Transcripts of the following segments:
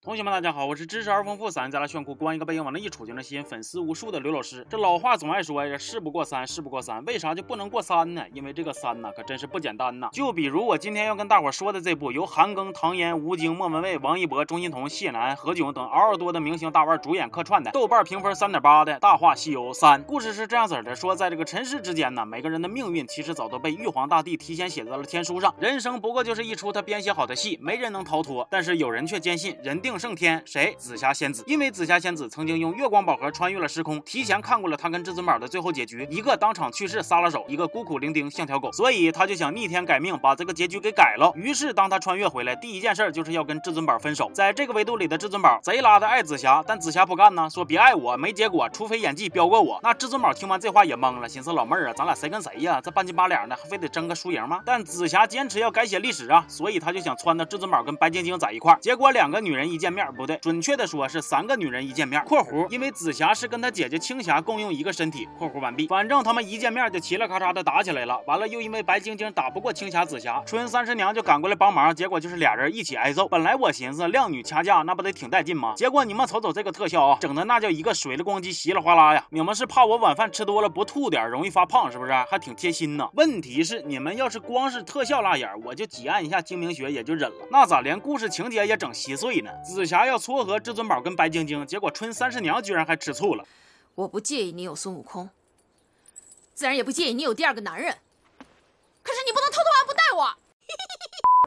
同学们，大家好，我是知识而丰富、三再来炫酷、光一个背影往那一杵就能吸引粉丝无数的刘老师。这老话总爱说呀，事不过三，事不过三，为啥就不能过三呢？因为这个三呢，可真是不简单呐。就比如我今天要跟大伙说的这部由韩庚、唐嫣、吴京、莫文蔚、王一博、钟欣桐、谢楠、何炅等嗷嗷多的明星大腕主演客串的，豆瓣评分三点八的《大话西游三》。故事是这样子的：说在这个尘世之间呢，每个人的命运其实早都被玉皇大帝提前写在了天书上，人生不过就是一出他编写好的戏，没人能逃脱。但是有人却坚信人定胜天，谁？紫霞仙子，因为紫霞仙子曾经用月光宝盒穿越了时空，提前看过了她跟至尊宝的最后结局，一个当场去世撒了手，一个孤苦伶仃像条狗，所以他就想逆天改命，把这个结局给改了。于是当他穿越回来，第一件事就是要跟至尊宝分手。在这个维度里的至尊宝贼拉的爱紫霞，但紫霞不干呢，说别爱我，没结果，除非演技飙过我。那至尊宝听完这话也懵了，寻思老妹儿啊，咱俩谁跟谁呀？这半斤八两的，还非得争个输赢吗？但紫霞坚持要改写历史啊，所以他就想撺掇至尊宝跟白晶晶在一块儿。结果两个女人一见面，不对，准确的说是三。个女人一见面（括弧因为紫霞是跟她姐姐青霞共用一个身体）（括弧完毕）。反正他们一见面就嘁哩咔嚓的打起来了。完了又因为白晶晶打不过青霞、紫霞，春三十娘就赶过来帮忙，结果就是俩人一起挨揍。本来我寻思靓女掐架那不得挺带劲吗？结果你们瞅瞅这个特效啊，整的那叫一个水了咣叽，稀里哗啦呀！你们是怕我晚饭吃多了不吐点，容易发胖是不是？还挺贴心呢。问题是你们要是光是特效辣眼，我就挤按一下睛明穴也就忍了，那咋连故事情节也整稀碎呢？紫霞要撮合至尊宝跟白晶晶，结果春。三十娘居然还吃醋了。我不介意你有孙悟空，自然也不介意你有第二个男人。可是你不能偷偷还不带我。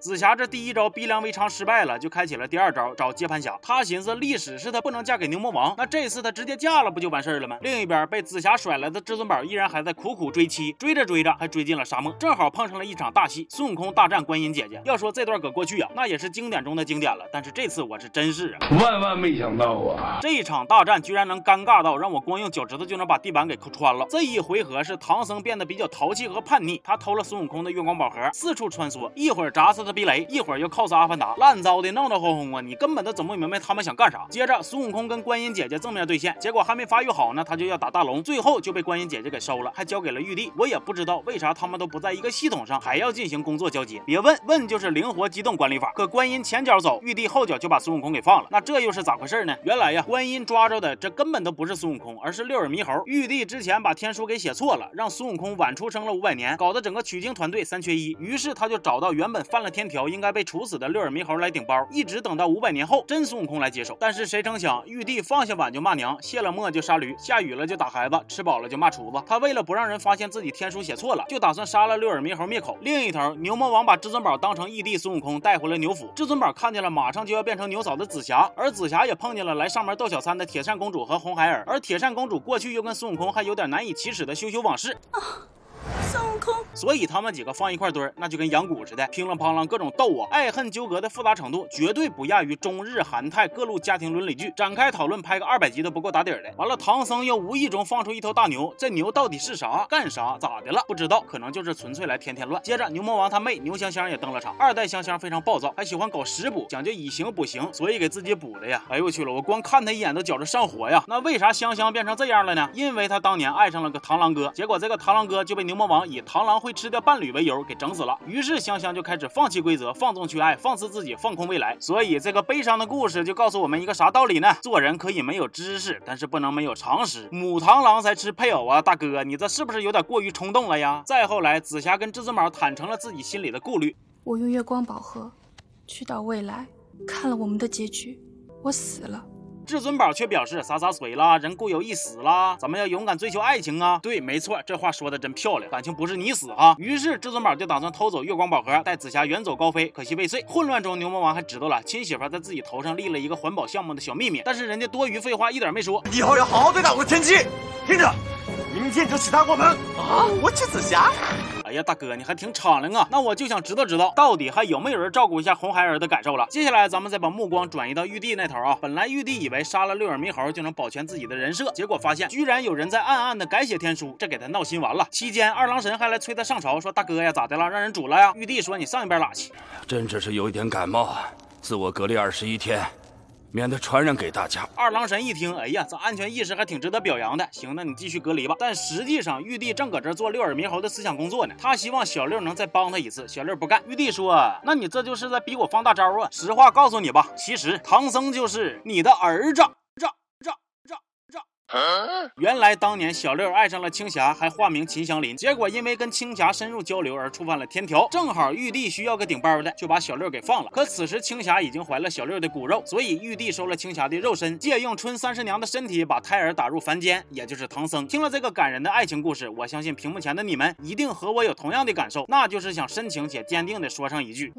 紫霞这第一招逼良为娼失败了，就开启了第二招找接盘侠。她寻思历史是她不能嫁给牛魔王，那这次她直接嫁了不就完事儿了吗？另一边被紫霞甩来的至尊宝依然还在苦苦追妻，追着追着还追进了沙漠，正好碰上了一场大戏——孙悟空大战观音姐姐。要说这段搁过去啊，那也是经典中的经典了。但是这次我是真是啊，万万没想到啊，这一场大战居然能尴尬到让我光用脚趾头就能把地板给抠穿了。这一回合是唐僧变得比较淘气和叛逆，他偷了孙悟空的月光宝盒，四处穿梭，一会儿砸死他避雷，一会儿又。cos 阿凡达烂糟的闹闹哄哄啊，你根本都整不明白他们想干啥。接着孙悟空跟观音姐姐正面对线，结果还没发育好呢，他就要打大龙，最后就被观音姐姐给收了，还交给了玉帝。我也不知道为啥他们都不在一个系统上，还要进行工作交接。别问问就是灵活机动管理法。可观音前脚走，玉帝后脚就把孙悟空给放了，那这又是咋回事呢？原来呀，观音抓着的这根本都不是孙悟空，而是六耳猕猴。玉帝之前把天书给写错了，让孙悟空晚出生了五百年，搞得整个取经团队三缺一。于是他就找到原本犯了天天条，应该被处死的六耳猕猴。来顶包，一直等到五百年后，真孙悟空来接手。但是谁成想，玉帝放下碗就骂娘，卸了磨就杀驴，下雨了就打孩子，吃饱了就骂厨子。他为了不让人发现自己天书写错了，就打算杀了六耳猕猴灭口。另一头，牛魔王把至尊宝当成义弟孙悟空带回了牛府。至尊宝看见了马上就要变成牛嫂的紫霞，而紫霞也碰见了来上门逗小三的铁扇公主和红孩儿。而铁扇公主过去又跟孙悟空还有点难以启齿的羞羞往事。空，所以他们几个放一块堆儿，那就跟养蛊似的，乒啷乓啷各种斗啊，爱恨纠葛的复杂程度绝对不亚于中日韩泰各路家庭伦理剧，展开讨论拍个二百集都不够打底儿的。完了，唐僧又无意中放出一头大牛，这牛到底是啥，干啥，咋的了？不知道，可能就是纯粹来添添乱。接着，牛魔王他妹牛香香也登了场，二代香香非常暴躁，还喜欢搞食补，讲究以形补形，所以给自己补的呀。哎呦我去了，我光看他一眼都觉着上火呀。那为啥香香变成这样了呢？因为他当年爱上了个螳螂哥，结果这个螳螂哥就被牛魔王以螳螂会。吃掉伴侣为由给整死了，于是香香就开始放弃规则，放纵去爱，放肆自己，放空未来。所以这个悲伤的故事就告诉我们一个啥道理呢？做人可以没有知识，但是不能没有常识。母螳螂才吃配偶啊，大哥，你这是不是有点过于冲动了呀？再后来，紫霞跟至尊宝坦诚了自己心里的顾虑。我用月光宝盒去到未来，看了我们的结局，我死了。至尊宝却表示洒洒水啦，人固有一死啦，咱们要勇敢追求爱情啊！对，没错，这话说的真漂亮，感情不是你死哈。于是至尊宝就打算偷走月光宝盒，带紫霞远走高飞，可惜未遂。混乱中，牛魔王还知道了亲媳妇在自己头上立了一个环保项目的小秘密，但是人家多余废话一点没说，以后要好好对待我的天妻，听着，明天就娶她过门啊！我娶紫霞。哎呀，大哥，你还挺敞亮啊！那我就想知道知道，到底还有没有人照顾一下红孩儿的感受了？接下来咱们再把目光转移到玉帝那头啊。本来玉帝以为杀了六耳猕猴就能保全自己的人设，结果发现居然有人在暗暗的改写天书，这给他闹心完了。期间二郎神还来催他上朝，说大哥呀，咋的了？让人煮了呀？玉帝说你上一边拉去。真只是有一点感冒，自我隔离二十一天，免得传染给大家。二郎神一听，哎呀，这安全意识还挺值得表扬的。行，那你继续隔离吧。但实际上，玉帝正搁这做六耳猕猴的思想工作呢。他希望小六能再帮他一次，小六不干。玉帝说：“那你这就是在逼我放大招啊！实话告诉你吧，其实唐僧就是你的儿子。”原来当年小六爱上了青霞，还化名秦祥林，结果因为跟青霞深入交流而触犯了天条。正好玉帝需要个顶包的，就把小六给放了。可此时青霞已经怀了小六的骨肉，所以玉帝收了青霞的肉身，借用春三十娘的身体把胎儿打入凡间，也就是唐僧。听了这个感人的爱情故事，我相信屏幕前的你们一定和我有同样的感受，那就是想深情且坚定的说上一句。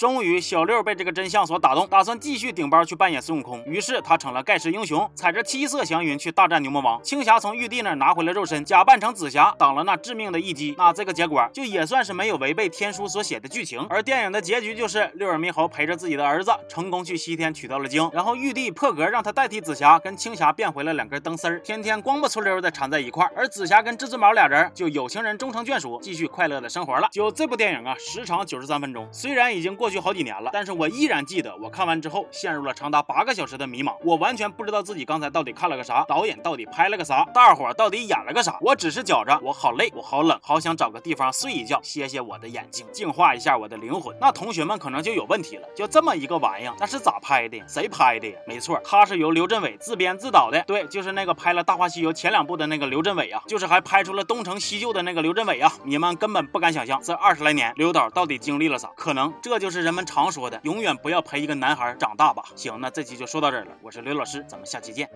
终于，小六被这个真相所打动，打算继续顶包去扮演孙悟空。于是他成了盖世英雄，踩着七色祥云去大战牛魔王。青霞从玉帝那儿拿回了肉身，假扮成紫霞挡了那致命的一击。那这个结果就也算是没有违背天书所写的剧情。而电影的结局就是六耳猕猴陪着自己的儿子成功去西天取到了经，然后玉帝破格让他代替紫霞跟青霞变回了两根灯丝儿，天天光不粗溜的缠在一块儿。而紫霞跟至尊宝俩人就有情人终成眷属，继续快乐的生活了。就这部电影啊，时长九十三分钟，虽然已经过过去好几年了，但是我依然记得，我看完之后陷入了长达八个小时的迷茫，我完全不知道自己刚才到底看了个啥，导演到底拍了个啥，大伙到底演了个啥，我只是觉着我好累，我好冷，好想找个地方睡一觉，歇歇我的眼睛，净化一下我的灵魂。那同学们可能就有问题了，就这么一个玩意儿，那是咋拍的？谁拍的呀？没错，他是由刘镇伟自编自导的，对，就是那个拍了《大话西游》前两部的那个刘镇伟啊，就是还拍出了东成西就的那个刘镇伟啊，你们根本不敢想象这二十来年刘导到底经历了啥，可能这就是是人们常说的，永远不要陪一个男孩长大吧。行，那这期就说到这儿了，我是刘老师，咱们下期见。